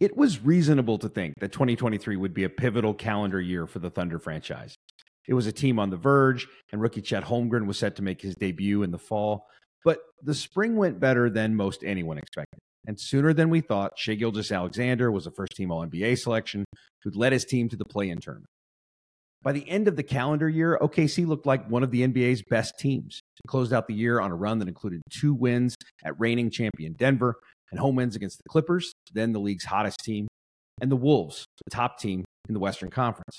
it was reasonable to think that 2023 would be a pivotal calendar year for the Thunder franchise. It was a team on the verge, and rookie Chet Holmgren was set to make his debut in the fall. But the spring went better than most anyone expected. And sooner than we thought, Shai Gilgeous-Alexander was a first team All NBA selection who'd led his team to the play in tournament. By the end of the calendar year, OKC looked like one of the NBA's best teams. It closed out the year on a run that included two wins at reigning champion Denver and home wins against the Clippers, then the league's hottest team, and the Wolves, the top team in the Western Conference.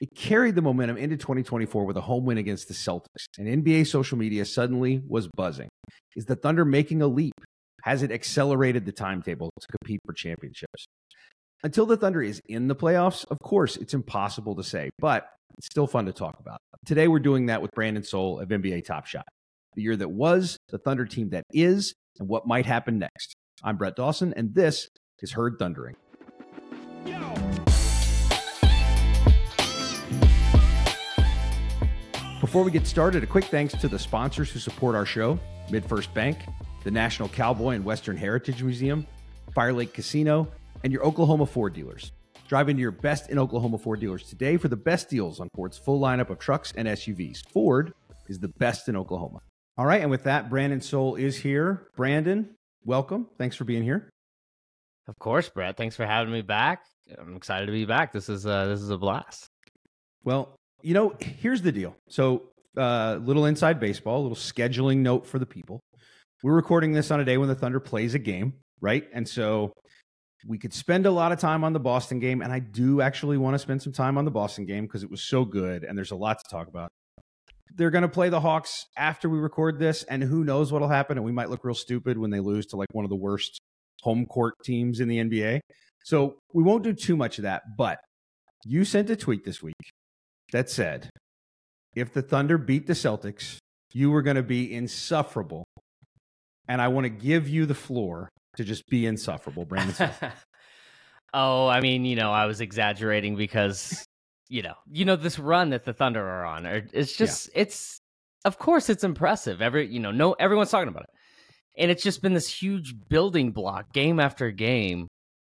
It carried the momentum into 2024 with a home win against the Celtics, and NBA social media suddenly was buzzing. Is the Thunder making a leap? Has it accelerated the timetable to compete for championships? Until the Thunder is in the playoffs, of course, it's impossible to say, but it's still fun to talk about. Today, we're doing that with Brandon Sowle of NBA Top Shot. The year that was, the Thunder team that is, and what might happen next. I'm Brett Dawson, and this is Heard Thundering. Before we get started, a quick thanks to the sponsors who support our show MidFirst Bank, the National Cowboy and Western Heritage Museum, Fire Lake Casino, and your Oklahoma Ford dealers. Drive into your best in Oklahoma Ford dealers today for the best deals on Ford's full lineup of trucks and SUVs. Ford is the best in Oklahoma. All right, and with that, Brandon Sowle is here. Brandon, welcome. Thanks for being here. Of course, Brett. Thanks for having me back. I'm excited to be back. This is uh, this is a blast. Well, you know, here's the deal. So, uh, little inside baseball, a little scheduling note for the people. We're recording this on a day when the Thunder plays a game, right? And so we could spend a lot of time on the Boston game, and I do actually want to spend some time on the Boston game because it was so good, and there's a lot to talk about they're going to play the Hawks after we record this, and who knows what'll happen? And we might look real stupid when they lose to like one of the worst home court teams in the NBA. So we won't do too much of that. But you sent a tweet this week that said, if the Thunder beat the Celtics, you were going to be insufferable. And I want to give you the floor to just be insufferable, Brandon. oh, I mean, you know, I was exaggerating because you know, you know this run that the Thunder are on. It's just yeah. it's of course it's impressive. Every you know, no everyone's talking about it. And it's just been this huge building block game after game.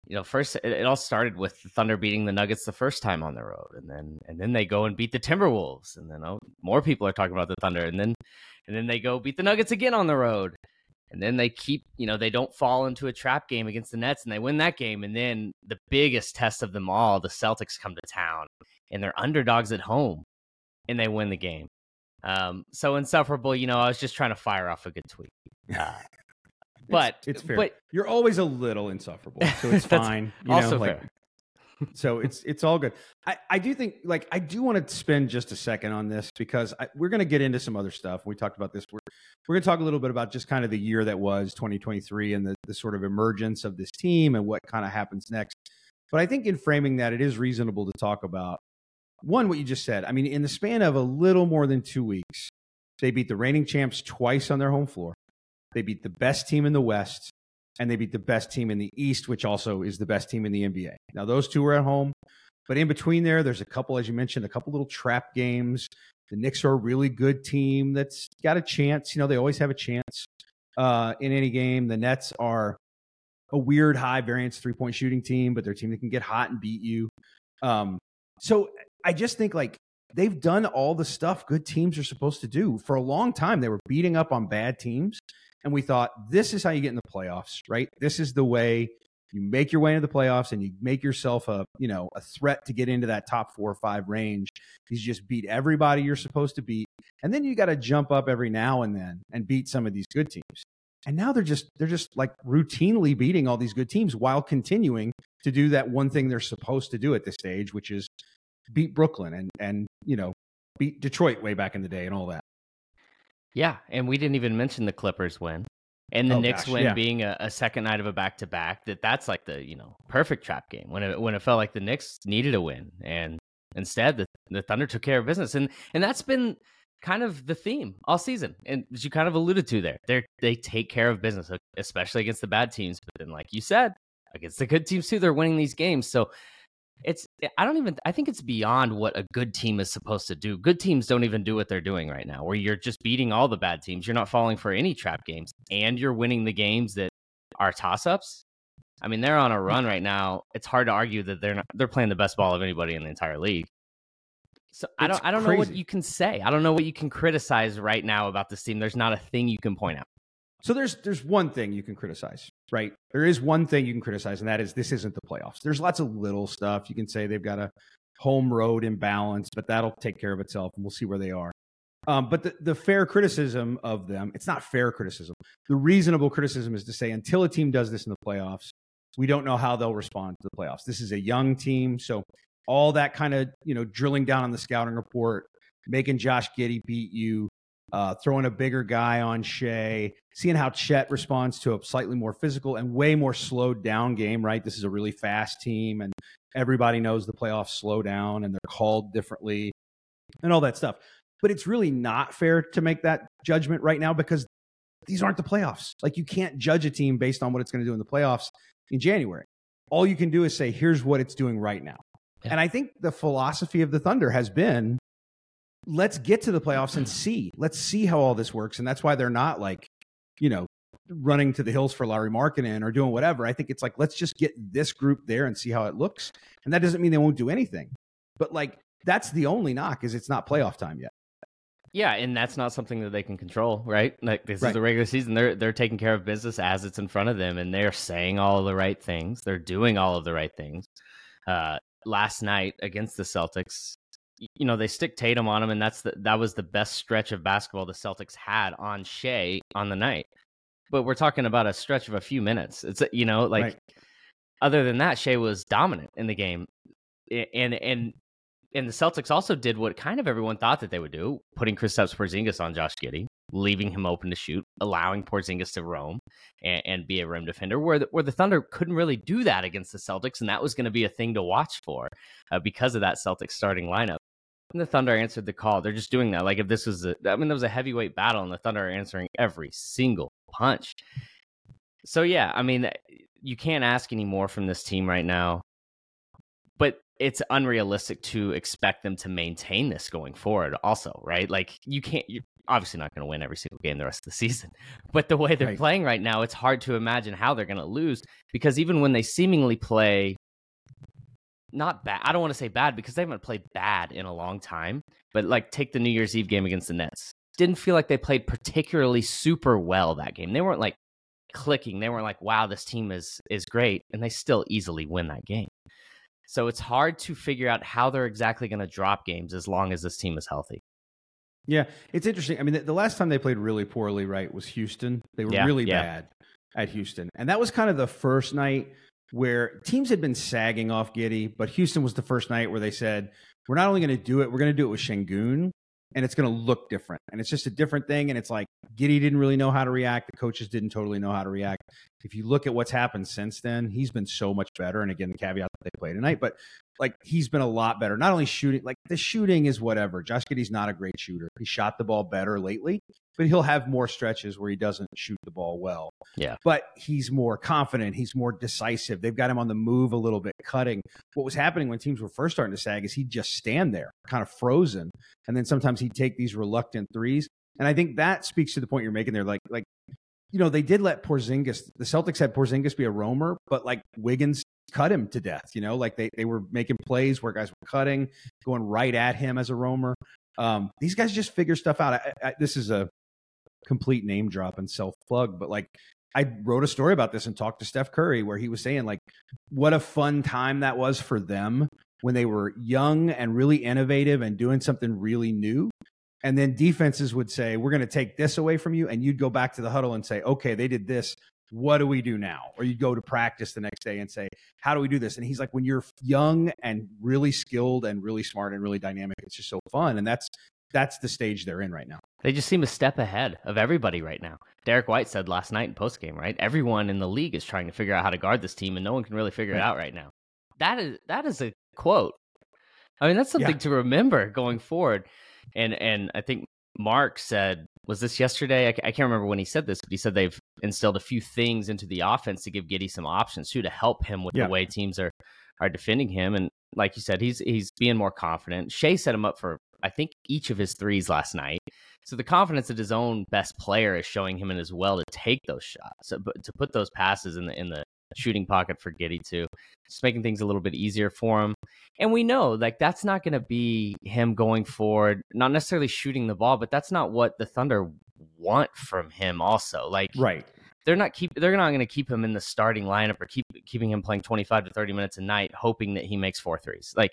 You know, first it, it all started with the Thunder beating the Nuggets the first time on the road, and then and then they go and beat the Timberwolves, and then oh, more people are talking about the Thunder, and then and then they go beat the Nuggets again on the road, and then they keep, you know, they don't fall into a trap game against the Nets and they win that game. And then the biggest test of them all, the Celtics come to town and they're underdogs at home and they win the game. Um, so insufferable, you know, I was just trying to fire off a good tweet. Uh, but it's, it's, fair. But you're always a little insufferable, so it's fine. You also know, like, fair. so it's it's all good. I, I do think like I do want to spend just a second on this because I, we're going to get into some other stuff. We talked about this. We're we're going to talk a little bit about just kind of the year that was 2023 and the the sort of emergence of this team and what kind of happens next. But I think in framing that, it is reasonable to talk about one, what you just said. I mean, in the span of a little more than two weeks, they beat the reigning champs twice on their home floor. They beat the best team in the West, and they beat the best team in the East, which also is the best team in the NBA. Now, those two were at home, but in between there, there's a couple, as you mentioned, a couple little trap games. The Knicks are a really good team that's got a chance. You know, they always have a chance uh, in any game. The Nets are a weird high variance three point shooting team, but they're a team that can get hot and beat you. Um, so I just think like they've done all the stuff good teams are supposed to do. For a long time, they were beating up on bad teams. And we thought, this is how you get in the playoffs, right? This is the way you make your way into the playoffs and you make yourself a, you know, a threat to get into that top four or five range. You just beat everybody you're supposed to beat. And then you got to jump up every now and then and beat some of these good teams. And now they're just they're just like routinely beating all these good teams while continuing to do that one thing they're supposed to do at this stage, which is beat Brooklyn and and you know beat Detroit way back in the day and all that. Yeah, and we didn't even mention the Clippers win and the oh, Knicks gosh, win yeah. being a, a, second night of a back to back. That that's like the you know perfect trap game when it when it felt like the Knicks needed a win and instead the the Thunder took care of business and and that's been kind of the theme all season and as you kind of alluded to there they they take care of business especially against the bad teams but then like you said against the good teams too they're winning these games so it's eh, I don't even I think it's beyond what a good team is supposed to do. Good teams don't even do what they're doing right now, where you're just beating all the bad teams. You're not falling for any trap games, and you're winning the games that are toss ups. I mean, they're on a run right now. It's hard to argue that they're not they're playing the best ball of anybody in the entire league. So I don't I don't know what you can say. I don't know what you can criticize right now about this team. There's not a thing you can point out. So there's there's one thing you can criticize, right? There is one thing you can criticize, and that is this isn't the playoffs. There's lots of little stuff you can say they've got a home road imbalance, but that'll take care of itself, and we'll see where they are. Um, but the, the fair criticism of them, it's not fair criticism. The reasonable criticism is to say until a team does this in the playoffs, we don't know how they'll respond to the playoffs. This is a young team, so all that kind of you know drilling down on the scouting report, making Josh Giddey beat you, uh, throwing a bigger guy on Shai, seeing how Chet responds to a slightly more physical and way more slowed down game, right? This is a really fast team, and everybody knows the playoffs slow down and they're called differently and all that stuff. But it's really not fair to make that judgment right now because these aren't the playoffs. Like, you can't judge a team based on what it's going to do in the playoffs in January. All you can do is say, here's what it's doing right now. Yeah. And I think the philosophy of the Thunder has been let's get to the playoffs and see. Let's see how all this works. And that's why they're not like, you know, running to the hills for Lauri Markkanen or doing whatever. I think it's like, let's just get this group there and see how it looks. And that doesn't mean they won't do anything. But like, that's the only knock is it's not playoff time yet. Yeah, and that's not something that they can control, right? Like this Right. is the regular season. They're they're taking care of business as it's in front of them, and they're saying all the right things. They're doing all of the right things. Uh, last night against the Celtics, you know they stick Tatum on him, and that's the that was the best stretch of basketball the Celtics had on Shai on the night. But we're talking about a stretch of a few minutes. It's you know like Right. other than that, Shai was dominant in the game, and and and the Celtics also did what kind of everyone thought that they would do, putting Kristaps Porzingis on Josh Giddey, leaving him open to shoot, allowing Porzingis to roam and, and be a rim defender. Where the, where the Thunder couldn't really do that against the Celtics, and that was going to be a thing to watch for uh, because of that Celtics starting lineup. And the Thunder answered the call. They're just doing that. Like if this was a, I mean, there was a heavyweight battle, and the Thunder are answering every single punch. So yeah, I mean, you can't ask any more from this team right now. But it's unrealistic to expect them to maintain this going forward. Also, right? Like you can't. You're obviously not going to win every single game the rest of the season. But the way they're Right. playing right now, it's hard to imagine how they're going to lose because even when they seemingly play not bad. I don't want to say bad because they haven't played bad in a long time. But like, take the New Year's Eve game against the Nets. Didn't feel like they played particularly super well that game. They weren't like clicking. They weren't like, "Wow, this team is is great," and they still easily win that game. So it's hard to figure out how they're exactly going to drop games as long as this team is healthy. Yeah, it's interesting. I mean, the, the last time they played really poorly, right, was Houston. They were Yeah, really yeah. bad at Houston, and that was kind of the first night where teams had been sagging off Giddey, but Houston was the first night where they said, "We're not only going to do it, we're going to do it with Sengun, and it's going to look different, and it's just a different thing." And it's like Giddey didn't really know how to react. The coaches didn't totally know how to react. If you look at what's happened since then, he's been so much better. And again, the caveat that they play tonight, but like he's been a lot better. Not only shooting, like the shooting is whatever. Josh Giddey's not a great shooter. He shot the ball better lately, but he'll have more stretches where he doesn't shoot the ball well. Yeah. But he's more confident. He's more decisive. They've got him on the move a little bit, cutting. What was happening when teams were first starting to sag is he'd just stand there, kind of frozen. And then sometimes he'd take these reluctant threes. And I think that speaks to the point you're making there. Like, like, you know, they did let Porzingis, the Celtics had Porzingis be a roamer, but like Wiggins cut him to death. You know, like they, they were making plays where guys were cutting, going right at him as a roamer. Um, these guys just figure stuff out. I, I, this is a complete name drop and self plug, but like I wrote a story about this and talked to Steph Curry where he was saying like what a fun time that was for them when they were young and really innovative and doing something really new. And then defenses would say, We're going to take this away from you. And you'd go back to the huddle and say, Okay, they did this. What do we do now? Or you'd go to practice the next day and say, How do we do this? And he's like, When you're young and really skilled and really smart and really dynamic, it's just so fun. And that's that's the stage they're in right now. They just seem a step ahead of everybody right now. Derrick White said last night in postgame, right? Everyone in the league is trying to figure out how to guard this team, and no one can really figure it out right now. That is that is a quote. I mean, that's something Yeah. to remember going forward. And and I think Mark said, was this yesterday? I, I can't remember when he said this, but he said they've instilled a few things into the offense to give Giddey some options too to help him with Yeah. the way teams are are defending him. And like you said, he's he's being more confident. Shai set him up for I think each of his threes last night. So the confidence that his own best player is showing him in as well to take those shots, so, but to put those passes in the in the shooting pocket for Giddey too, just making things a little bit easier for him. And we know like that's not going to be him going forward, not necessarily shooting the ball, but that's not what the Thunder want from him. Also, like right, they're not keep they're not going to keep him in the starting lineup or keep keeping him playing 25 to 30 minutes a night hoping that he makes four threes like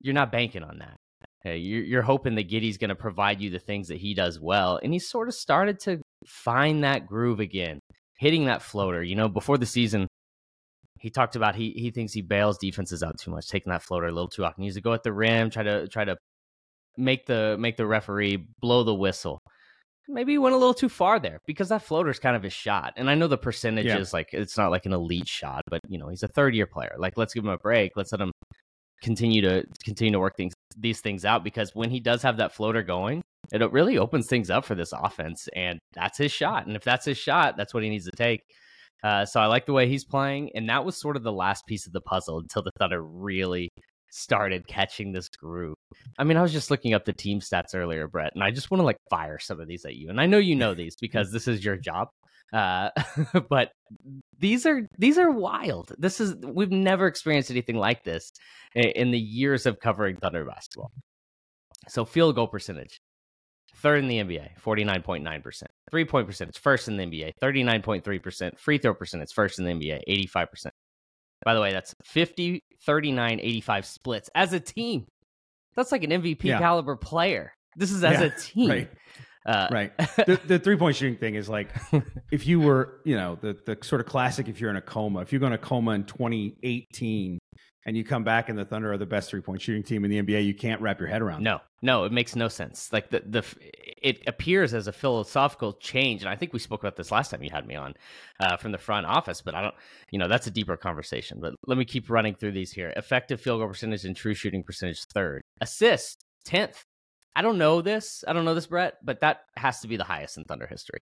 you're not banking on that you're, you're hoping that Giddey's going to provide you the things that he does well and he sort of started to find that groove again hitting that floater you know before the season he talked about he he thinks he bails defenses out too much taking that floater a little too often he needs to go at the rim try to try to make the make the referee blow the whistle maybe he went a little too far there because that floater is kind of his shot. And I know the percentage yeah. is like it's not like an elite shot, but you know he's a third year player. Like let's give him a break. Let's let him continue to continue to work things these things out because when he does have that floater going, it really opens things up for this offense, and that's his shot. And if that's his shot, that's what he needs to take. Uh, so I like the way he's playing, and that was sort of the last piece of the puzzle until the Thunder really started catching this groove. I mean, I was just looking up the team stats earlier, Brett, and I just want to like fire some of these at you. And I know you know these because this is your job. Uh, but these are these are wild. This is we've never experienced anything like this in the years of covering Thunder basketball. So field goal percentage, third in the NBA, 49.9%. Three point percent, it's first in the NBA, 39.3%. Free throw percent, it's first in the NBA, 85%. By the way, that's 50, 39, 85 splits as a team. That's like an MVP yeah. caliber player. This is as yeah, a team. Right. Uh, right. The, the three point shooting thing is like if you were, you know, the, the sort of classic if you're in a coma, if you're going to coma in 2018 and you come back and the Thunder are the best three point shooting team in the NBA, you can't wrap your head around. No, no, it makes no sense. Like the the it appears as a philosophical change, and I think we spoke about this last time you had me on uh, from the front office. But I don't, you know, that's a deeper conversation. But let me keep running through these here. Effective field goal percentage and true shooting percentage third. Assist tenth. I don't know this. I don't know this, Brett, but that has to be the highest in Thunder history.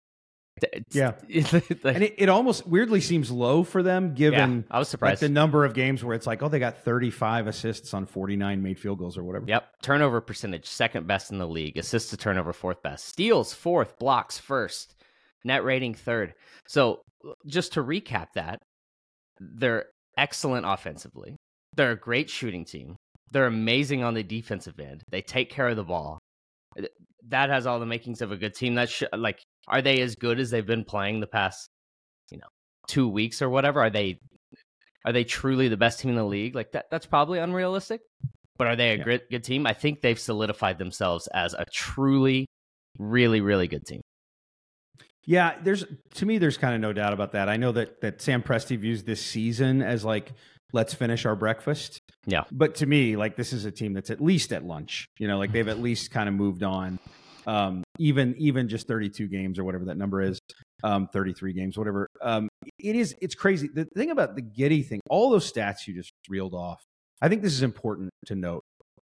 It's, yeah, like, and it, it, almost weirdly seems low for them, given yeah, I was surprised like the number of games where it's like, oh, they got 35 assists on 49 made field goals or whatever. Yep, turnover percentage second best in the league, assists to turnover fourth best, steals fourth, blocks first, net rating third. So just to recap that, they're excellent offensively. They're a great shooting team. They're amazing on the defensive end. They take care of the ball that has all the makings of a good team. That sh- like, are they as good as they've been playing the past, you know, two weeks or whatever? Are they are they truly the best team in the league? Like that that's probably unrealistic. But are they a yeah. good good team? I think they've solidified themselves as a truly, really, really good team. Yeah, there's to me, there's kind of no doubt about that. I know that that Sam Presti views this season as like let's finish our breakfast. Yeah. But to me, like this is a team that's at least at lunch. You know, like they've at least kind of moved on. Um, even even just 32 games or whatever that number is, um, 33 games, whatever. Um, it is it's crazy. The thing about the Giddey thing, all those stats you just reeled off, I think this is important to note.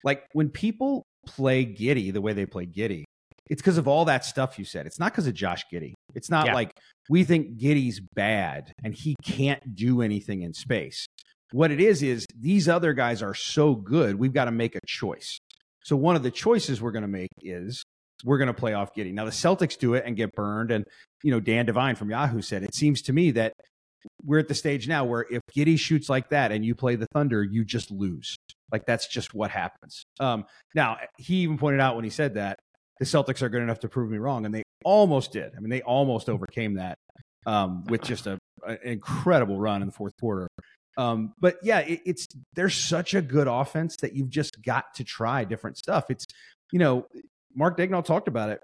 Like when people play Giddey the way they play Giddey, it's because of all that stuff you said. It's not because of Josh Giddey. It's not yeah. like we think Giddey's bad and he can't do anything in space. What it is is these other guys are so good, we've got to make a choice. So one of the choices we're going to make is we're going to play off Giddey. Now the Celtics do it and get burned, and you know Dan Devine from Yahoo said it seems to me that we're at the stage now where if Giddey shoots like that and you play the Thunder, you just lose. Like that's just what happens. Um, now he even pointed out when he said that the Celtics are good enough to prove me wrong, and they almost did. I mean, they almost overcame that um, with just a, an incredible run in the fourth quarter. Um, but yeah, it, it's there's such a good offense that you've just got to try different stuff. It's you know, Mark Daigneault talked about it.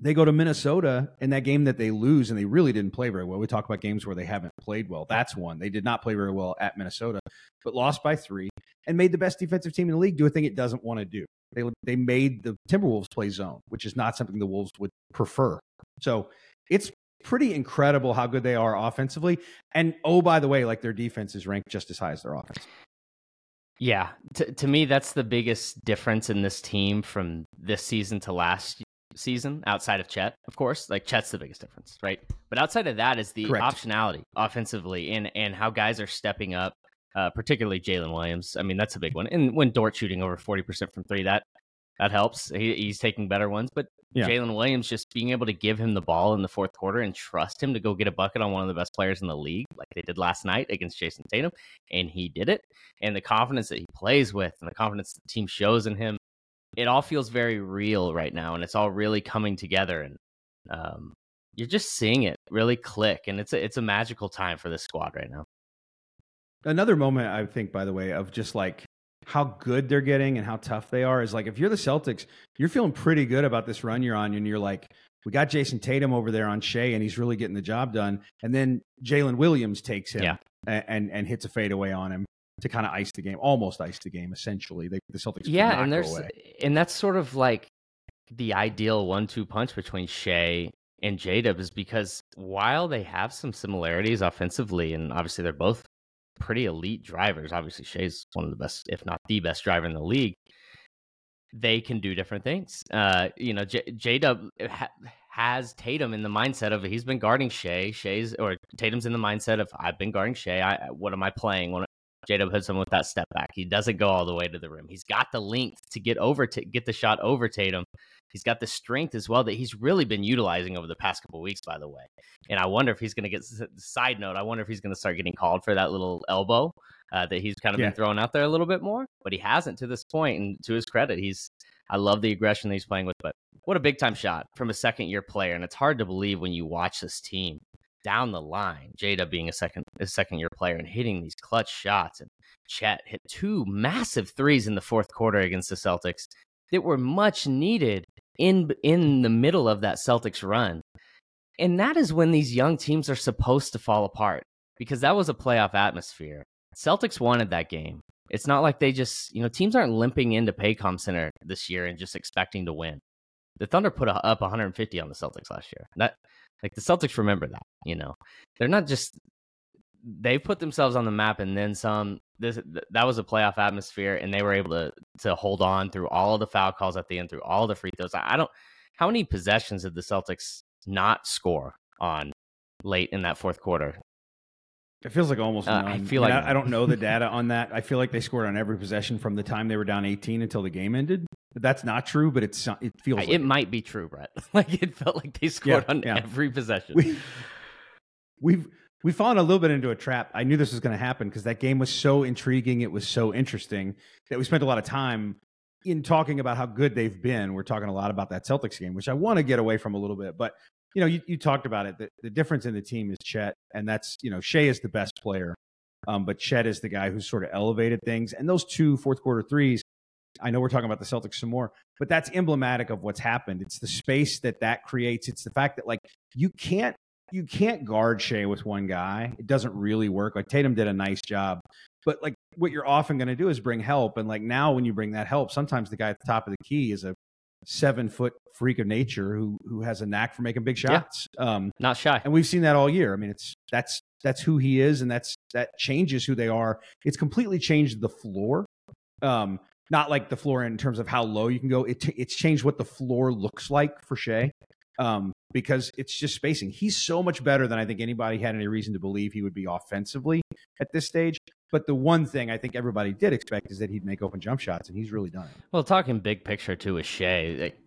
They go to Minnesota in that game that they lose, and they really didn't play very well. We talk about games where they haven't played well. That's one. They did not play very well at Minnesota, but lost by three and made the best defensive team in the league do a thing it doesn't want to do. They they made the Timberwolves play zone, which is not something the Wolves would prefer. So it's pretty incredible how good they are offensively. And oh, by the way, like their defense is ranked just as high as their offense. Yeah, to to me, that's the biggest difference in this team from this season to last season. Outside of Chet, of course, like Chet's the biggest difference, right? But outside of that is the Correct. optionality offensively and and how guys are stepping up. Uh, particularly Jalen Williams. I mean, that's a big one. And when Dort shooting over forty percent from three, that That helps. He, he's taking better ones, but yeah. Jalen Williams just being able to give him the ball in the fourth quarter and trust him to go get a bucket on one of the best players in the league, like they did last night against Jayson Tatum, and he did it. And the confidence that he plays with and the confidence the team shows in him, it all feels very real right now, and it's all really coming together. And um, you're just seeing it really click, and it's a, it's a magical time for this squad right now. Another moment, I think, by the way, of just like how good they're getting and how tough they are is like if you're the Celtics, you're feeling pretty good about this run you're on, and you're like, we got Jayson Tatum over there on Shai, and he's really getting the job done. And then Jalen Williams takes him yeah. and, and, and hits a fadeaway on him to kind of ice the game, almost ice the game. Essentially, they, the Celtics. Yeah, and there's and that's sort of like the ideal one-two punch between Shai and J-Dub is because while they have some similarities offensively, and obviously they're both pretty elite drivers. Obviously, Shai's one of the best, if not the best driver in the league. They can do different things. Uh, you know, J Dub ha- has Tatum in the mindset of he's been guarding Shai. Shai's or Tatum's in the mindset of I've been guarding Shai. I, what am I playing? When J Dub hits him with that step back, he doesn't go all the way to the rim. He's got the length to get over to get the shot over Tatum. He's got the strength as well that he's really been utilizing over the past couple weeks, by the way. And I wonder if he's going to get. Side note: I wonder if he's going to start getting called for that little elbow uh, that he's kind of yeah. been throwing out there a little bit more, but he hasn't to this point. And to his credit, he's. I love the aggression that he's playing with, but what a big time shot from a second year player. And it's hard to believe when you watch this team down the line, Jada being a second a second year player and hitting these clutch shots. And Chet hit two massive threes in the fourth quarter against the Celtics that were much needed in in the middle of that Celtics run. And that is when these young teams are supposed to fall apart because that was a playoff atmosphere. Celtics wanted that game. It's not like they just, you know, teams aren't limping into Paycom Center this year and just expecting to win. The Thunder put up 150 on the Celtics last year. That like the Celtics remember that, you know. They're not just they put themselves on the map and then some. This that was a playoff atmosphere, and they were able to to hold on through all of the foul calls at the end, through all the free throws. I don't. How many possessions did the Celtics not score on late in that fourth quarter? It feels like almost uh, I feel like I, I, don't know the data on that. I feel like they scored on every possession from the time they were down 18 until the game ended. That's not true, but it's it feels. Like it, it, might be true, Brett. like it felt like they scored yeah, on yeah. every possession. We, we've we've fallen a little bit into a trap. I knew this was going to happen because that game was so intriguing. It was so interesting that we spent a lot of time in talking about how good they've been. We're talking a lot about that Celtics game, which I want to get away from a little bit. But you know, you, you talked about it. The, the difference in the team is Chet, and that's you know Shai is the best player, um, but Chet is the guy who's sort of elevated things. And those two fourth quarter threes. I know we're talking about the Celtics some more, but that's emblematic of what's happened. It's the space that that creates. It's the fact that like you can't you can't guard Shai with one guy. It doesn't really work. Like Tatum did a nice job, but like what you're often going to do is bring help. And like now, when you bring that help, sometimes the guy at the top of the key is a seven foot freak of nature who who has a knack for making big shots. Yeah. Um, Not shy, and we've seen that all year. I mean, it's that's that's who he is, and that's that changes who they are. It's completely changed the floor. Um, not like the floor in terms of how low you can go. It t- it's changed what the floor looks like for Shai. Um, because it's just spacing. He's so much better than I think anybody had any reason to believe he would be offensively at this stage. But the one thing I think everybody did expect is that he'd make open jump shots, and he's really done it. Well, talking big picture too with Shai, like,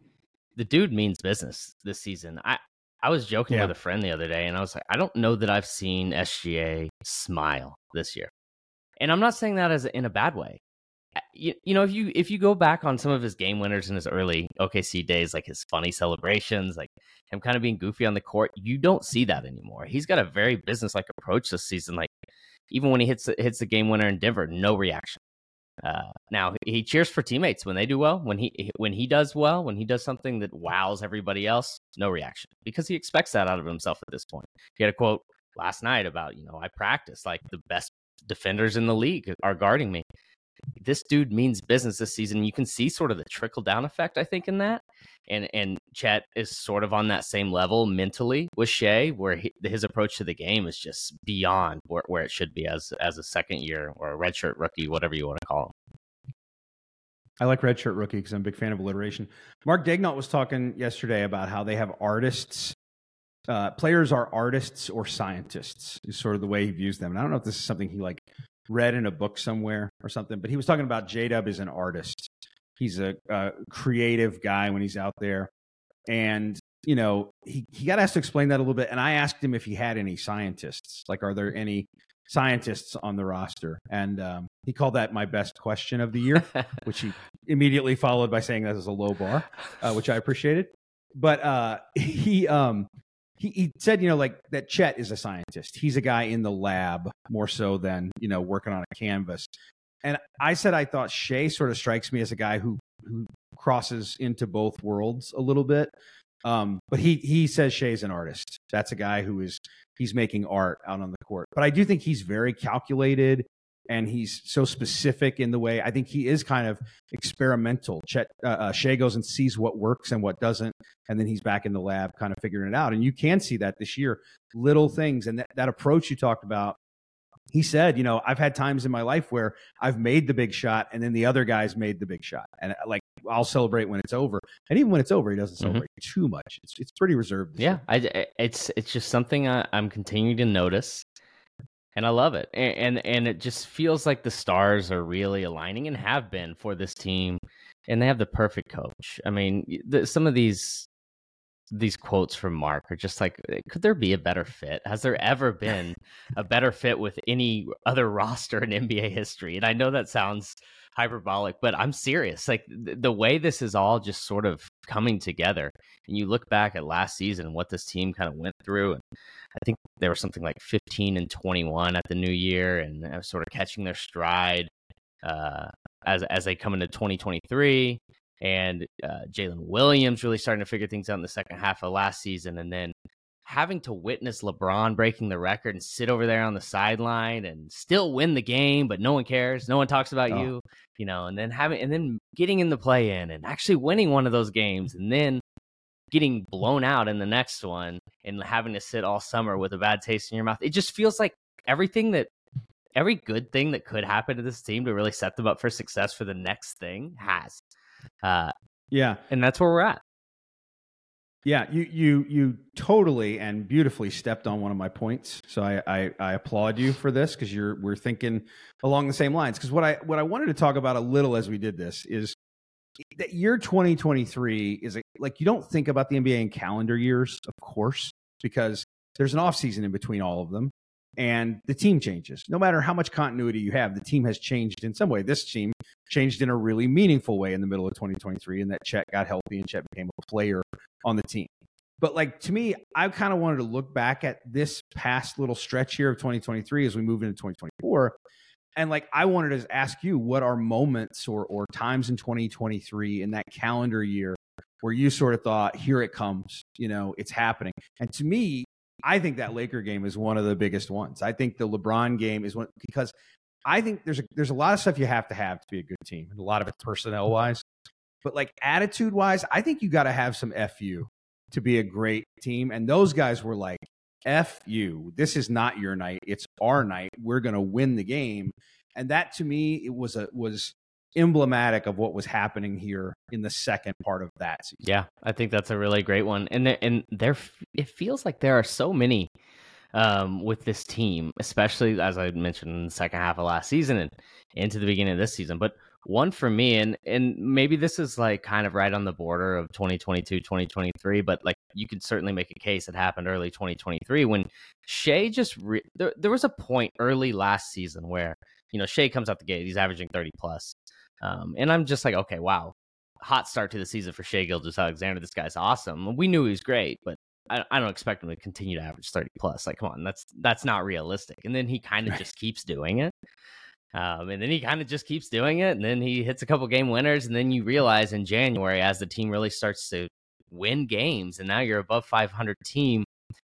the dude means business this season. I I was joking yeah. with a friend the other day, and I was like, I don't know that I've seen SGA smile this year, and I'm not saying that as in a bad way you, you know if you if you go back on some of his game winners in his early OKC days, like his funny celebrations, like him kind of being goofy on the court, you don't see that anymore. He's got a very business like approach this season. Like even when he hits hits the game winner in Denver, no reaction. Uh, now he cheers for teammates when they do well. When he when he does well, when he does something that wows everybody else, no reaction because he expects that out of himself at this point. He had a quote last night about you know I practice like the best defenders in the league are guarding me this dude means business this season. You can see sort of the trickle down effect, I think, in that. And and Chet is sort of on that same level mentally with Shai, where he, his approach to the game is just beyond where, where it should be as as a second year or a redshirt rookie, whatever you want to call him. I like redshirt rookie because I'm a big fan of alliteration. Mark Daigneault was talking yesterday about how they have artists. Uh, players are artists or scientists is sort of the way he views them. And I don't know if this is something he like read in a book somewhere or something, but he was talking about J Dub as an artist. He's a, a creative guy when he's out there, and you know he he got asked to explain that a little bit. And I asked him if he had any scientists, like are there any scientists on the roster? And um, he called that my best question of the year, which he immediately followed by saying that is a low bar, uh, which I appreciated. But uh, he um, he, he said, you know, like that Chet is a scientist. He's a guy in the lab more so than, you know, working on a canvas. And I said I thought Shai sort of strikes me as a guy who who crosses into both worlds a little bit. Um, but he he says Shai's an artist. That's a guy who is he's making art out on the court. But I do think he's very calculated and he's so specific in the way I think he is kind of experimental. Chet uh, uh, Shai goes and sees what works and what doesn't, and then he's back in the lab, kind of figuring it out. And you can see that this year, little things, and that, that approach you talked about. He said, you know, I've had times in my life where I've made the big shot, and then the other guys made the big shot, and uh, like I'll celebrate when it's over, and even when it's over, he doesn't mm-hmm. celebrate mm-hmm. too much. It's it's pretty reserved. Yeah, I, it's it's just something I, I'm continuing to notice and I love it. And, and, and it just feels like the stars are really aligning and have been for this team, and they have the perfect coach. I mean, the, some of these these quotes from Mark are just like, eh, could there be a better fit? Has there ever been a better fit with any other roster in NBA history? And I know that sounds hyperbolic, but I'm serious. Like th- the way this is all just sort of coming together, and you look back at last season and what this team kind of went through, and I think there was something like 15 and 21 at the new year, and uh, sort of catching their stride uh, as as they come into 2023. And uh, Jalen Williams really starting to figure things out in the second half of last season, and then having to witness LeBron breaking the record and sit over there on the sideline and still win the game, but no one cares. No one talks about oh. you, you know, and then having and then getting in the play in and actually winning one of those games and then getting blown out in the next one and having to sit all summer with a bad taste in your mouth. It just feels like everything that every good thing that could happen to this team to really set them up for success for the next thing has. Uh, yeah, and that's where we're at. Yeah, you you you totally and beautifully stepped on one of my points. So I I, I applaud you for this because you're we're thinking along the same lines. Because what I what I wanted to talk about a little as we did this is that year 2023 is a, like you don't think about the NBA in calendar years, of course, because there's an off season in between all of them, and the team changes. No matter how much continuity you have, the team has changed in some way. This team changed in a really meaningful way in the middle of 2023, and that Chet got healthy and Chet became a player on the team. But like to me, I kind of wanted to look back at this past little stretch here of 2023 as we move into 2024 and like I wanted to ask you what are moments or or times in 2023 in that calendar year where you sort of thought here it comes you know it's happening and to me I think that Laker game is one of the biggest ones I think the LeBron game is one because I think there's a there's a lot of stuff you have to have to be a good team and a lot of it personnel wise but like attitude wise I think you got to have some fu to be a great team and those guys were like F you. This is not your night. It's our night. We're to win the game. And that to me, it was a, was emblematic of what was happening here in the second part of that season. Yeah, I think that's a really great one. And there, and there, it feels like there are so many um, with this team, especially as I mentioned in the second half of last season and into the beginning of this season. But one for me and and maybe this is like kind of right on the border of 2022 2023 but like you could certainly make a case it happened early 2023 when Shai just re- there, there was a point early last season where you know Shai comes out the gate he's averaging 30 plus um, and I'm just like okay wow hot start to the season for Shai Gilgeous-Alexander this guy's awesome we knew he was great but I, I don't expect him to continue to average 30 plus like come on that's that's not realistic and then he kind of just keeps doing it um, and then he kind of just keeps doing it. And then he hits a couple game winners. And then you realize in January, as the team really starts to win games, and now you're above 500 team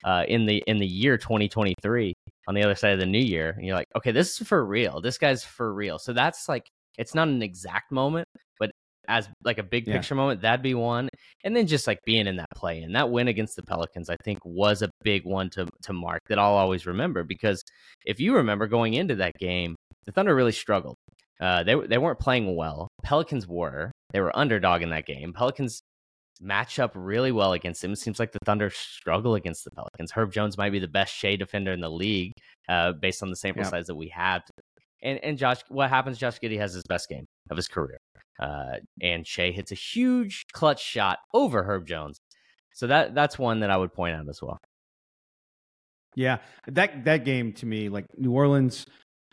uh, in the in the year 2023 on the other side of the new year. And you're like, okay, this is for real. This guy's for real. So that's like, it's not an exact moment, but as like a big picture yeah. moment, that'd be one. And then just like being in that play and that win against the Pelicans, I think was a big one to to mark that I'll always remember because if you remember going into that game, the Thunder really struggled. Uh, they they weren't playing well. Pelicans were. They were underdog in that game. Pelicans match up really well against them. It seems like the Thunder struggle against the Pelicans. Herb Jones might be the best Shai defender in the league, uh, based on the sample size that we have. And and Josh, what happens? Josh Giddey has his best game of his career. Uh, and Shai hits a huge clutch shot over Herb Jones. So that that's one that I would point out as well. Yeah, that that game to me, like New Orleans,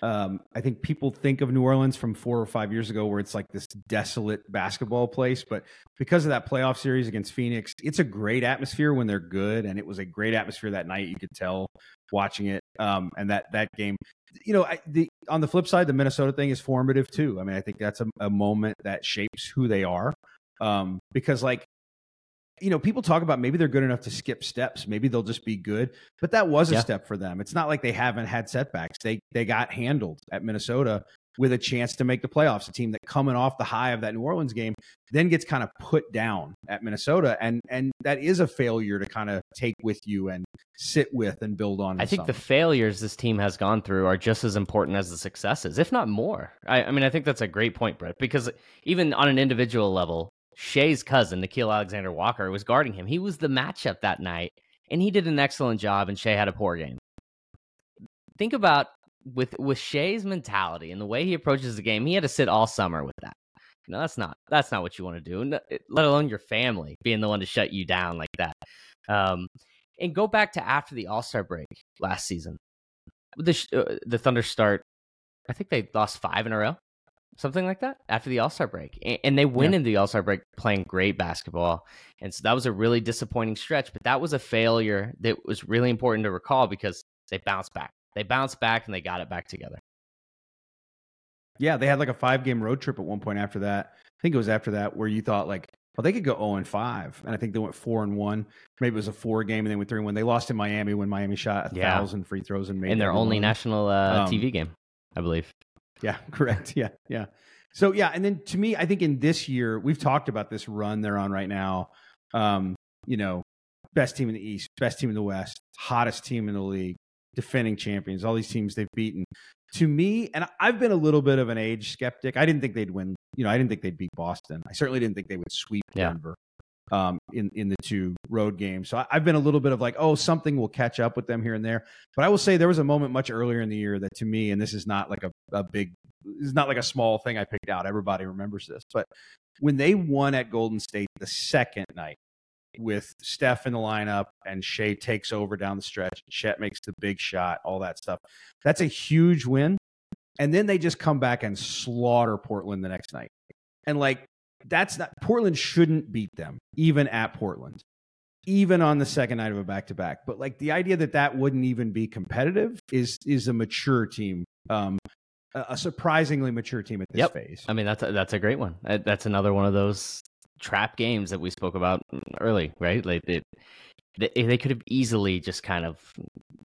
um, I think people think of New Orleans from four or five years ago, where it's like this desolate basketball place. But because of that playoff series against Phoenix, it's a great atmosphere when they're good, and it was a great atmosphere that night. You could tell watching it, um, and that that game. You know, I, the on the flip side, the Minnesota thing is formative too. I mean, I think that's a, a moment that shapes who they are, um, because like you know, people talk about maybe they're good enough to skip steps. Maybe they'll just be good. But that was a yeah. step for them. It's not like they haven't had setbacks. They they got handled at Minnesota with a chance to make the playoffs. A team that coming off the high of that New Orleans game then gets kind of put down at Minnesota, and and that is a failure to kind of take with you and sit with and build on. I think something. the failures this team has gone through are just as important as the successes, if not more. I, I mean, I think that's a great point, Brett, because even on an individual level, Shai's cousin, Nickeil Alexander Walker, was guarding him. He was the matchup that night, and he did an excellent job, and Shai had a poor game. Think about with with Shai's mentality and the way he approaches the game, he had to sit all summer with that. You know, that's not that's not what you want to do, let alone your family being the one to shut you down like that. Um, and go back to after the All Star break last season. The uh, the Thunder start, I think they lost five in a row something like that after the All Star break, and they win yeah. in the All Star break playing great basketball. And so that was a really disappointing stretch, but that was a failure that was really important to recall because they bounced back. They bounced back and they got it back together. Yeah, they had like a five game road trip at one point after that. I think it was after that where you thought like, well, they could go 0 and 5. And I think they went 4 and 1. Maybe it was a four game and they went 3 and 1. They lost in Miami when Miami shot a yeah. thousand free throws and made in their only one. national uh, um, TV game, I believe. Yeah, correct. Yeah, yeah. So yeah, and then to me, I think in this year we've talked about this run they're on right now. Um, you know, best team in the East, best team in the West, hottest team in the league, defending champions. All these teams they've beaten. To me, and I've been a little bit of an age skeptic. I didn't think they'd win. You know, I didn't think they'd beat Boston. I certainly didn't think they would sweep yeah. Denver um, in in the two road games. So I, have been a little bit of like, oh, something will catch up with them here and there. But I will say there was a moment much earlier in the year that to me, and this is not like a, a big, this is not like a small thing I picked out. Everybody remembers this, but when they won at Golden State the second night with Steph in the lineup and Shai takes over down the stretch, Chet makes the big shot, all that stuff. That's a huge win. And then they just come back and slaughter Portland the next night. And like that's not Portland shouldn't beat them even at Portland, even on the second night of a back to back. But like the idea that that wouldn't even be competitive is is a mature team, um, a surprisingly mature team at this yep. phase. I mean that's a, that's a great one. That's another one of those trap games that we spoke about early, right? Like they they, they could have easily just kind of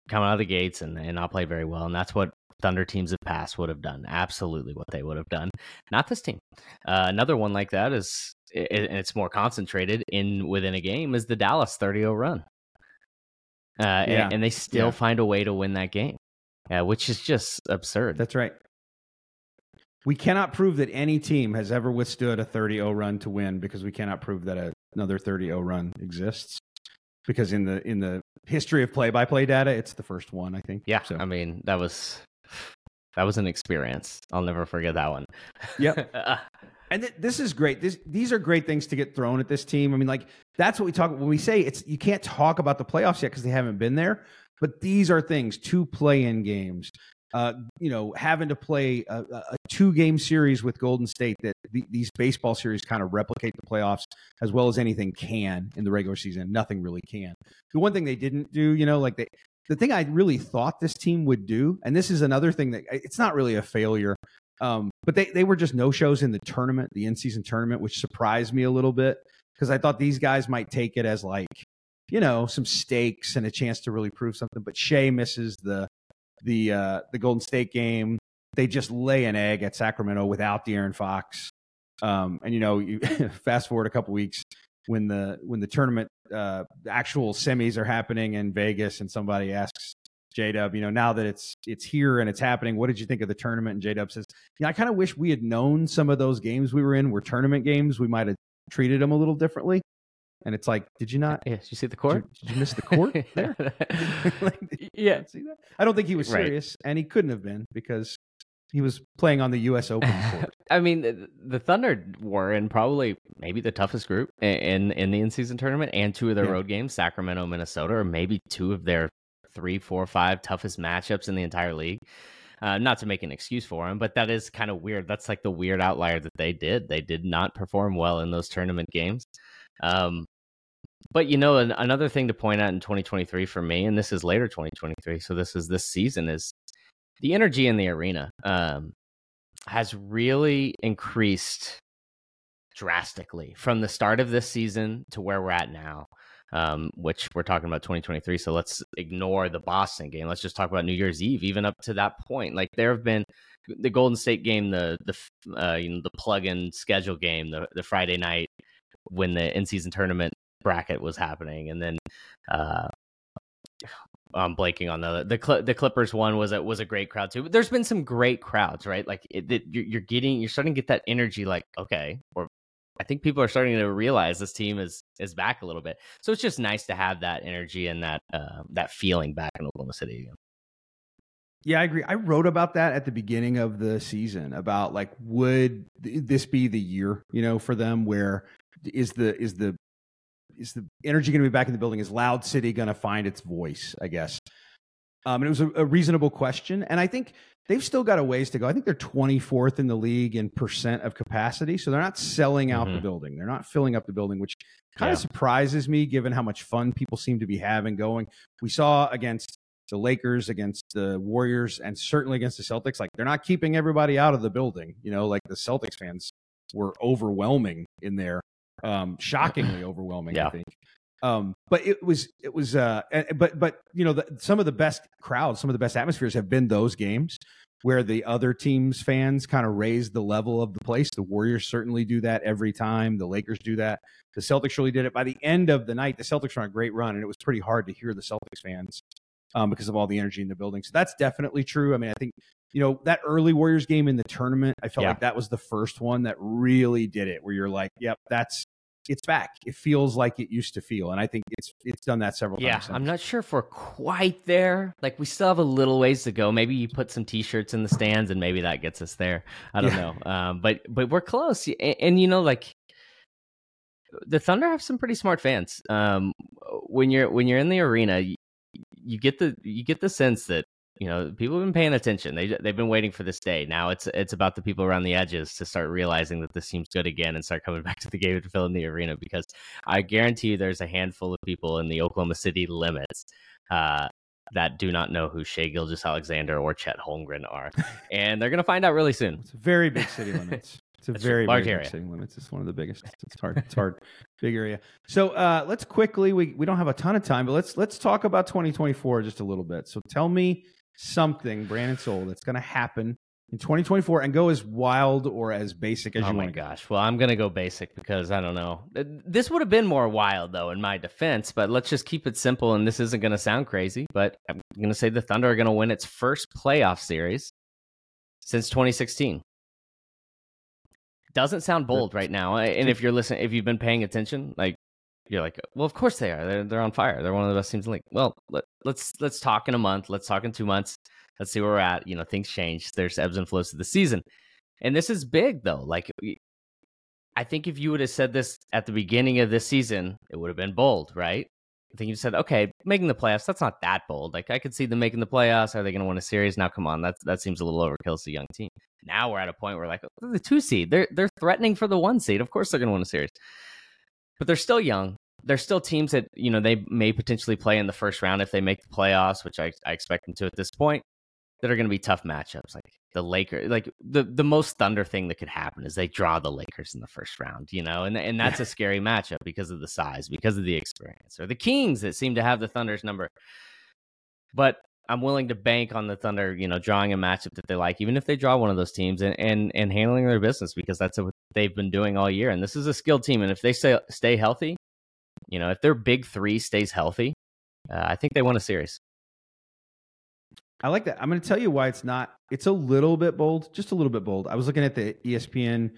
come out of the gates and, and not play very well, and that's what Thunder teams of past would have done. Absolutely what they would have done. Not this team. Uh, another one like that is, and it's more concentrated in within a game, is the Dallas 30 0 run. Uh, yeah. and, and, they still yeah. find a way to win that game, uh, which is just absurd. That's right. We cannot prove that any team has ever withstood a 30 0 run to win because we cannot prove that a, another 30 0 run exists because in the in the history of play by play data, it's the first one, I think. Yeah. So. I mean, that was that was an experience. I'll never forget that one. Yep. Uh, and th- this is great. This, these are great things to get thrown at this team. I mean, like that's what we talk when we say it's you can't talk about the playoffs yet because they haven't been there. But these are things two play in games. Uh, you know, having to play a, a two game series with Golden State that the, these baseball series kind of replicate the playoffs as well as anything can in the regular season. Nothing really can. The one thing they didn't do, you know, like they the thing I really thought this team would do, and this is another thing that it's not really a failure, um, but they, they were just no shows in the tournament, the in season tournament, which surprised me a little bit because I thought these guys might take it as like, you know, some stakes and a chance to really prove something. But Shai misses the the uh, the Golden State game. They just lay an egg at Sacramento without De'Aaron Fox. Um, and you know, you fast forward a couple weeks, when the when the tournament uh, actual semis are happening in Vegas, and somebody asks J Dub, you know, now that it's it's here and it's happening, what did you think of the tournament? And J Dub says, yeah, I kind of wish we had known some of those games we were in were tournament games. We might have treated them a little differently. And it's like, did you not? Yes, you see the court? Did you, did you miss the court there? like, yeah, see that? I don't think he was serious, right. and he couldn't have been because he was playing on the U.S. Open court. I mean, the, the, Thunder were in probably maybe the toughest group in in the in season tournament, and two of their yeah. road games, Sacramento, Minnesota, or maybe two of their three, four, five toughest matchups in the entire league. Uh, not to make an excuse for them, but that is kind of weird. That's like the weird outlier that they did. They did not perform well in those tournament games. Um, but you know, an, another thing to point out in 2023 for me, and this is later 2023, so this is this season, is the energy in the arena um, has really increased drastically from the start of this season to where we're at now um, which we're talking about 2023. So let's ignore the Boston game. Let's just talk about New Year's Eve. Even up to that point, like there have been the Golden State game, the the uh, you know the plug-in schedule game, the the Friday night when the in-season tournament bracket was happening, and then. Uh, I'm blanking on the the the Clippers one was a was a great crowd too. But there's been some great crowds, right? Like it, it, you're, getting you're starting to get that energy. Like okay, we're I think people are starting to realize this team is is back a little bit. So it's just nice to have that energy and that uh, that feeling back in Oklahoma City again. Yeah, I agree. I wrote about that at the beginning of the season about like would this be the year, you know, for them where is the is the is the energy going to be back in the building? Is Loud City going to find its voice? I guess. Um, and it was a, a reasonable question, and I think they've still got a ways to go. I think they're 24th in the league in percent of capacity. So they're not selling out mm-hmm. the building. They're not filling up the building, which kind yeah. of surprises me given how much fun people seem to be having going. We saw against the Lakers, against the Warriors, and certainly against the Celtics, like they're not keeping everybody out of the building. You know, like the Celtics fans were overwhelming in there, um, shockingly overwhelming, yeah. I think. Um, but it was it was uh, but but you know the, some of the best crowds, some of the best atmospheres have been those games where the other team's fans kind of raise the level of the place. The Warriors certainly do that every time. The Lakers do that. The Celtics really did it. By the end of the night, the Celtics were on a great run, and it was pretty hard to hear the Celtics fans um, because of all the energy in the building. So that's definitely true. I mean, I think you know that early Warriors game in the tournament. I felt yeah. like that was the first one that really did it, where you're like, "Yep, that's it's back. It feels like it used to feel, and I think it's it's done that several yeah, times. Yeah, I'm not sure if we're quite there. Like we still have a little ways to go. Maybe you put some T-shirts in the stands, and maybe that gets us there. I don't yeah. know, um, but but we're close. And, and, you know, like the Thunder have some pretty smart fans. Um, when you're when you're in the arena, you, you get the you get the sense that you know people have been paying attention they they've been waiting for this day now it's it's about the people around the edges to start realizing that this seems good again and start coming back to the game and filling the arena because i guarantee you there's a handful of people in the oklahoma city limits uh, that do not know who Shai Gilgeous-Alexander or Chet Holmgren are, and they're going to find out really soon. It's a very big city limits. It's a very large area. City limits. It's one of the biggest. It's hard. It's hard. big area. So uh, let's quickly. We we don't have a ton of time, but let's let's talk about 2024 just a little bit. So tell me something, Brandon Sowle, that's going to happen in 2024 and go as wild or as basic as oh you want. Oh my gosh. Well, I'm going to go basic because I don't know. This would have been more wild though in my defense, but let's just keep it simple and this isn't going to sound crazy, but I'm going to say the Thunder are going to win its first playoff series since 2016. Doesn't sound bold right now. And if you're listening, if you've been paying attention, like you're like, well, of course they are. They're they're on fire. They're one of the best teams in the league. Well, let, let's let's talk in a month. Let's talk in two months. Let's see where we're at. You know, things change. There's ebbs and flows to the season, and this is big though. Like, I think if you would have said this at the beginning of this season, it would have been bold, right? I think you said, okay, making the playoffs. That's not that bold. Like, I could see them making the playoffs. Are they going to win a series? Now, come on, that that seems a little overkill. It's a young team. Now we're at a point where like the two seed. They're they're threatening for the one seed. Of course, they're going to win a series but they're still young there's still teams that you know they may potentially play in the first round if they make the playoffs, which I, I expect them to at this point. That are going to be tough matchups, like the Lakers. Like the the most Thunder thing that could happen is they draw the Lakers in the first round, you know, and and that's a scary matchup because of the size, because of the experience, or the Kings that seem to have the Thunder's number. But I'm willing to bank on the Thunder, you know, drawing a matchup that they like, even if they draw one of those teams and and, and handling their business because that's what they've been doing all year. And this is a skilled team, and if they stay stay healthy, you know, if their big three stays healthy, uh, I think they won a series. I like that. I'm going to tell you why it's not. It's a little bit bold, just a little bit bold. I was looking at the ESPN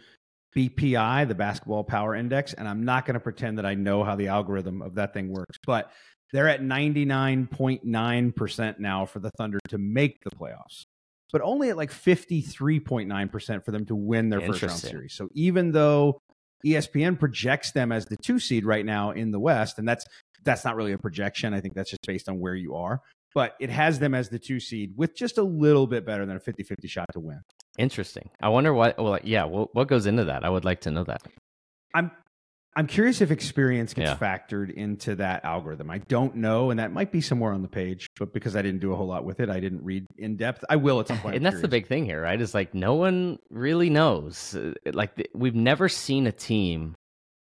BPI, the Basketball Power Index, and I'm not going to pretend that I know how the algorithm of that thing works, but they're at 99.9% now for the Thunder to make the playoffs. but only at like 53.9% for them to win their first round series. So even though ESPN projects them as the two seed right now in the West, and that's that's not really a projection. I think that's just based on where you are. But it has them as the two seed with just a little bit better than a 50 50 shot to win. Interesting. I wonder what, well, yeah, what, what goes into that? I would like to know that. I'm I'm curious if experience gets yeah. factored into that algorithm. I don't know, and that might be somewhere on the page, but because I didn't do a whole lot with it, I didn't read in depth. I will at some point. and that's the big thing here, right? Is like no one really knows. Uh, like we've never seen a team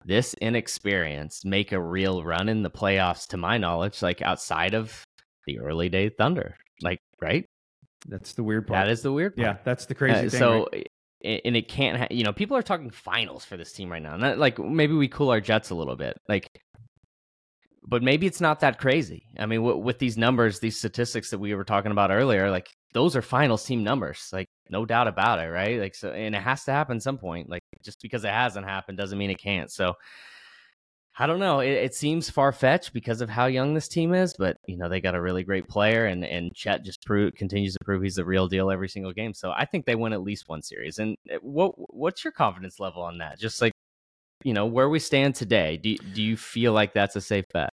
this inexperienced make a real run in the playoffs, to my knowledge, like outside of the early day Thunder. Like, right? That's the weird part. That is the weird part. Yeah, that's the crazy uh, thing. So right? And it can't ha- you know people are talking finals for this team right now Not, like maybe we cool our jets a little bit like but maybe it's not that crazy. I mean w- with these numbers these statistics that we were talking about earlier like those are finals team numbers like no doubt about it right? Like so and it has to happen some point like just because it hasn't happened doesn't mean it can't. So I don't know. It, it seems far fetched because of how young this team is, but you know they got a really great player, and and Chet just prove, continues to prove he's the real deal every single game. So I think they win at least one series. And eh, what what's your confidence level on that? Just like you know where we stand today, do do you feel like that's a safe bet?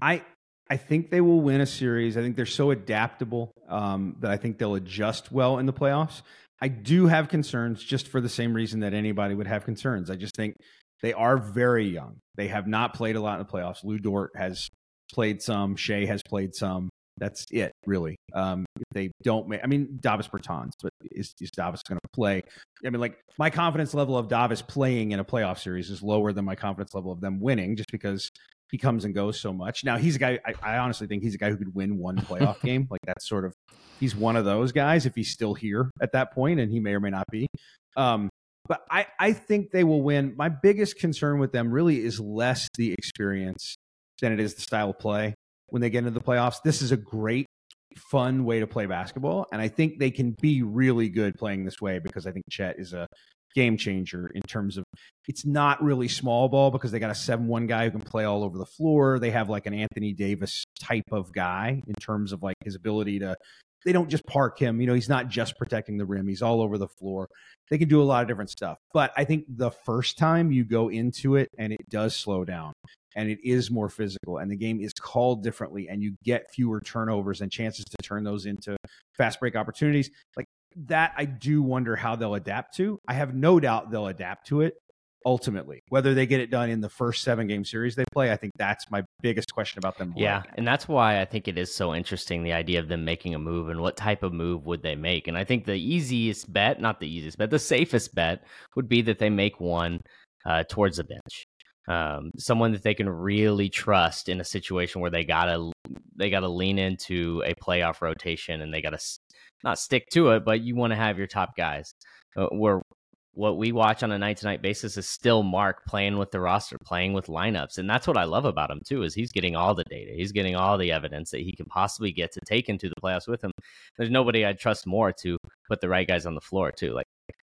I I think they will win a series. I think they're so adaptable um, that I think they'll adjust well in the playoffs. I do have concerns just for the same reason that anybody would have concerns. I just think they are very young. They have not played a lot in the playoffs. Lu Dort has played some. Shai has played some. That's it, really. Um, they don't make, I mean, Davis Bertans, but is, is Davis going to play? I mean, like, my confidence level of Davis playing in a playoff series is lower than my confidence level of them winning just because he comes and goes so much. Now, he's a guy, I, I honestly think he's a guy who could win one playoff game. Like, that's sort of, he's one of those guys if he's still here at that point, and he may or may not be. Um, but I, I think they will win. My biggest concern with them really is less the experience than it is the style of play when they get into the playoffs. This is a great, fun way to play basketball. And I think they can be really good playing this way because I think Chet is a game changer in terms of it's not really small ball because they got a 7 1 guy who can play all over the floor. They have like an Anthony Davis type of guy in terms of like his ability to they don't just park him. You know, he's not just protecting the rim. He's all over the floor. They can do a lot of different stuff. But I think the first time you go into it and it does slow down and it is more physical and the game is called differently and you get fewer turnovers and chances to turn those into fast break opportunities. Like that I do wonder how they'll adapt to. I have no doubt they'll adapt to it ultimately. Whether they get it done in the first seven game series they play, I think that's my biggest question about them. Yeah. And that's why I think it is so interesting the idea of them making a move and what type of move would they make. And I think the easiest bet, not the easiest bet, the safest bet would be that they make one uh, towards the bench. Um, someone that they can really trust in a situation where they gotta they gotta lean into a playoff rotation and they gotta not stick to it, but you want to have your top guys. Uh, where what we watch on a night to night basis is still Mark playing with the roster, playing with lineups. And that's what I love about him too, is he's getting all the data. He's getting all the evidence that he can possibly get to take into the playoffs with him. There's nobody I'd trust more to put the right guys on the floor too. Like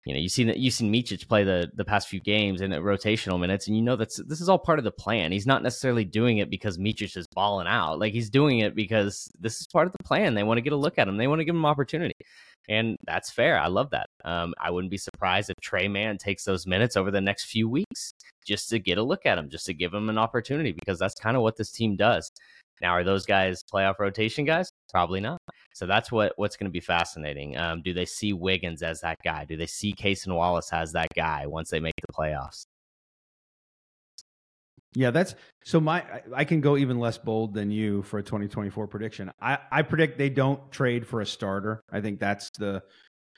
you know, you've seen that you've seen Micic play the the past few games in rotational minutes, and you know that's this is all part of the plan. He's not necessarily doing it because Micic is balling out. Like he's doing it because this is part of the plan. They want to get a look at him. They want to give him opportunity and that's fair. I love that. Um, I wouldn't be surprised if Tre Mann takes those minutes over the next few weeks just to get a look at him, just to give him an opportunity, because that's kind of what this team does. Now, are those guys playoff rotation guys? Probably not. So that's what what's going to be fascinating. Um, do they see Wiggins as that guy? Do they see Cason Wallace as that guy once they make the playoffs? Yeah, that's so my I can go even less bold than you for a 2024 prediction. I I predict they don't trade for a starter. I think that's the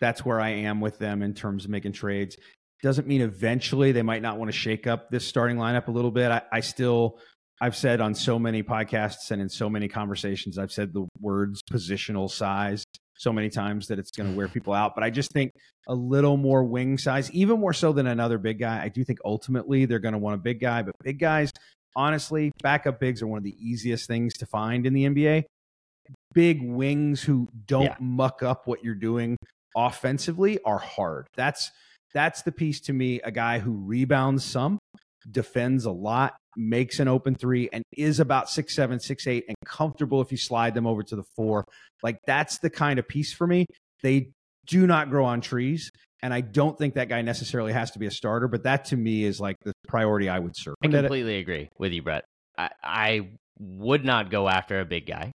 that's where I am with them in terms of making trades. Doesn't mean eventually they might not want to shake up this starting lineup a little bit. I, I still I've said on so many podcasts and in so many conversations, I've said the words positional size so many times that it's going to wear people out. But I just think a little more wing size, even more so than another big guy. I do think ultimately they're going to want a big guy, but big guys, honestly, backup bigs are one of the easiest things to find in the NBA. Big wings who don't yeah. muck up what you're doing offensively are hard. That's that's the piece to me. A guy who rebounds some, defends a lot, makes an open three, and is about six seven, six eight, and comfortable if you slide them over to the four. Like that's the kind of piece for me. They do not grow on trees. And I don't think that guy necessarily has to be a starter, but that to me is like the priority I would serve. I completely agree with you, Brett. I, I would not go after a big guy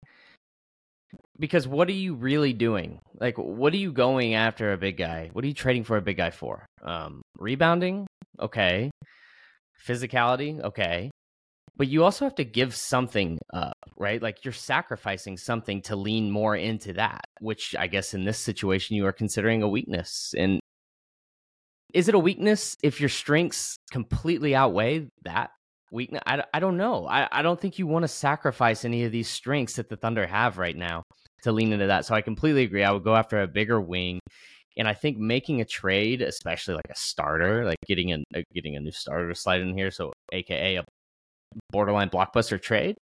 because what are you really doing? Like, what are you going after a big guy? What are you trading for a big guy for? Um, rebounding, okay. Physicality, okay. But you also have to give something up, right? Like you're sacrificing something to lean more into that, which I guess in this situation you are considering a weakness. And is it a weakness if your strengths completely outweigh that weakness? I, I don't know. I, I don't think you want to sacrifice any of these strengths that the Thunder have right now to lean into that. So I completely agree. I would go after a bigger wing. And I think making a trade, especially like a starter, like getting a, uh, getting a new starter slide in here, so AKA a borderline blockbuster trade,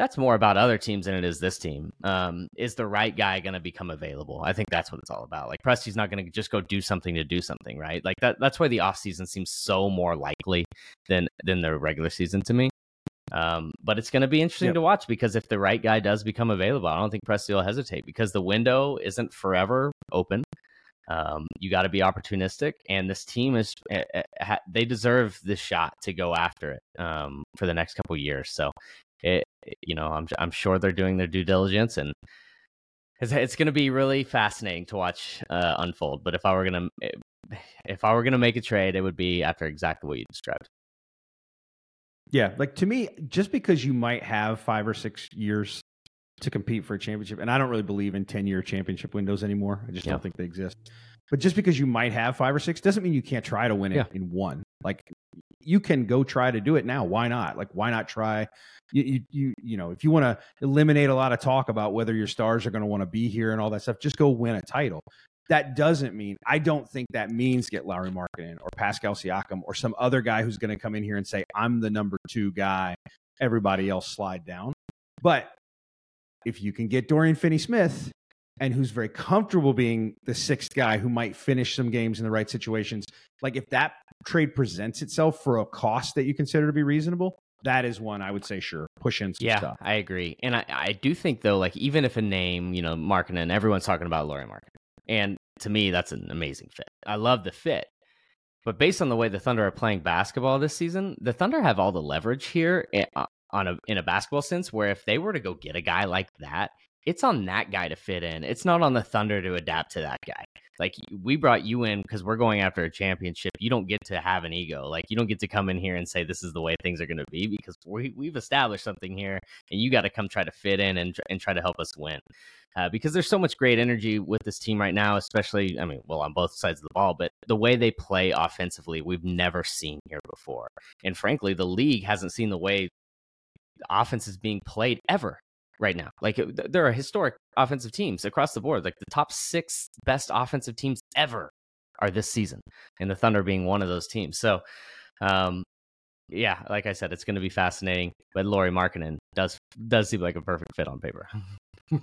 that's more about other teams than it is this team. Um, is the right guy going to become available? I think that's what it's all about. Like Presti's not going to just go do something to do something, right? Like that. That's why the offseason seems so more likely than than the regular season to me. Um, but it's going to be interesting yep. to watch because if the right guy does become available, I don't think Presti will hesitate because the window isn't forever open. Um, you got to be opportunistic, and this team is eh, eh, they deserve this shot to go after it um, for the next couple years. So it, you know, I'm I'm sure they're doing their due diligence, and it's, it's going to be really fascinating to watch uh, unfold. But if I were gonna eh, if I were gonna make a trade, it would be after exactly what you described. Yeah, like to me, just because you might have five or six years to compete for a championship, and I don't really believe in ten year championship windows anymore. I just yeah. don't think they exist. But just because you might have five or six doesn't mean you can't try to win it yeah. in one. Like you can go try to do it now. Why not? Like why not try you, you, you, you know, if you want to eliminate a lot of talk about whether your stars are going to want to be here and all that stuff, just go win a title. That doesn't mean, I don't think that means get Lauri Markkanen or Pascal Siakam or some other guy who's going to come in here and say, I'm the number two guy. Everybody else slide down. But if you can get Dorian Finney Smith and who's very comfortable being the sixth guy who might finish some games in the right situations, like if that trade presents itself for a cost that you consider to be reasonable, that is one I would say sure push in. yeah, stuff. I agree, and I, I do think though like even if a name you know Markkanen, everyone's talking about Lauri Markkanen, and to me that's an amazing fit. I love the fit, but based on the way the Thunder are playing basketball this season, the Thunder have all the leverage here eh, on a in a basketball sense. Where if they were to go get a guy like that, it's on that guy to fit in. It's not on the Thunder to adapt to that guy. Like we brought you in because we're going after a championship. You don't get to have an ego. Like you don't get to come in here and say this is the way things are going to be because we we've established something here, and you got to come try to fit in and and try to help us win. Uh, because there's so much great energy with this team right now, especially, I mean, well, on both sides of the ball, but the way they play offensively, we've never seen here before. And frankly, the league hasn't seen the way offense is being played ever right now. Like there are historic offensive teams across the board. Like the top six best offensive teams ever are this season, and the Thunder being one of those teams. So, um, yeah, like I said, it's going to be fascinating. But Lauri Markkanen does does seem like a perfect fit on paper.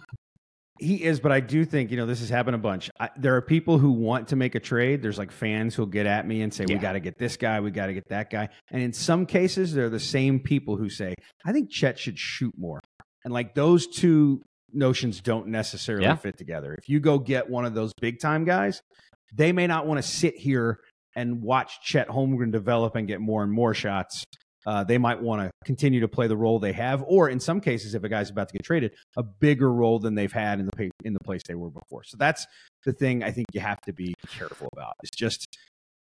He is, but I do think you know this has happened a bunch. I, there are people who want to make a trade. There's like fans who'll get at me and say, yeah. "We got to get this guy. We got to get that guy." And in some cases, they're the same people who say, "I think Chet should shoot more." And like those two notions don't necessarily yeah. fit together. If you go get one of those big time guys, they may not want to sit here and watch Chet Holmgren develop and get more and more shots. Uh, they might want to continue to play the role they have, or in some cases, if a guy's about to get traded, a bigger role than they've had in the in the place they were before. So that's the thing I think you have to be careful about. It's just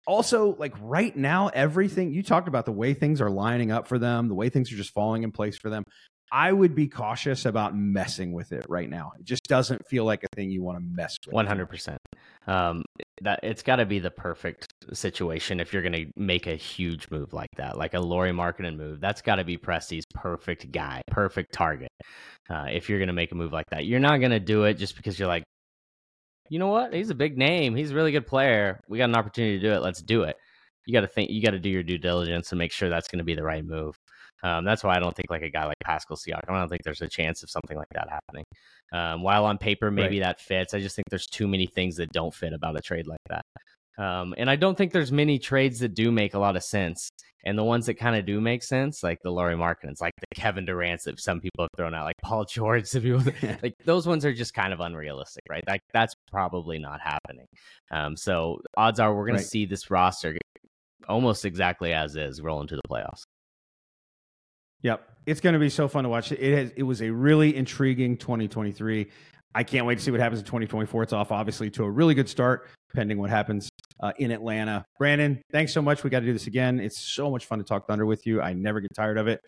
also like right now, everything you talked about the way things are lining up for them, the way things are just falling in place for them. I would be cautious about messing with it right now. It just doesn't feel like a thing you want to mess with. One hundred percent. Um, that it's got to be the perfect situation if you're going to make a huge move like that, like a Lauri Markkanen move. That's got to be Presti's perfect guy, perfect target. Uh, if you're going to make a move like that, you're not going to do it just because you're like, you know what? He's a big name. He's a really good player. We got an opportunity to do it. Let's do it. You got to think. You got to do your due diligence and make sure that's going to be the right move. Um, that's why I don't think like a guy like Pascal Siakam. I don't think there's a chance of something like that happening. Um, while on paper maybe right. that fits, I just think there's too many things that don't fit about a trade like that. Um, and I don't think there's many trades that do make a lot of sense. And the ones that kind of do make sense, like the Lauri Markkanens, like the Kevin Durant's that some people have thrown out, like Paul George, people, like those ones are just kind of unrealistic, right? Like that's probably not happening. Um, so odds are we're going right. to see this roster almost exactly as is rolling to the playoffs. Yep, it's going to be so fun to watch. It has, it was a really intriguing 2023. I can't wait to see what happens in 2024. It's off obviously to a really good start, pending what happens uh, in Atlanta. Brandon, thanks so much. We got to do this again. It's so much fun to talk Thunder with you. I never get tired of it.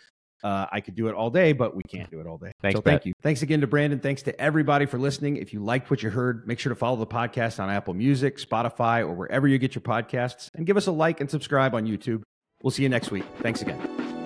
Uh, I could do it all day, but we can't do it all day. Thanks, so thank you. Thanks again to Brandon. Thanks to everybody for listening. If you liked what you heard, make sure to follow the podcast on Apple Music, Spotify, or wherever you get your podcasts, and give us a like and subscribe on YouTube. We'll see you next week. Thanks again.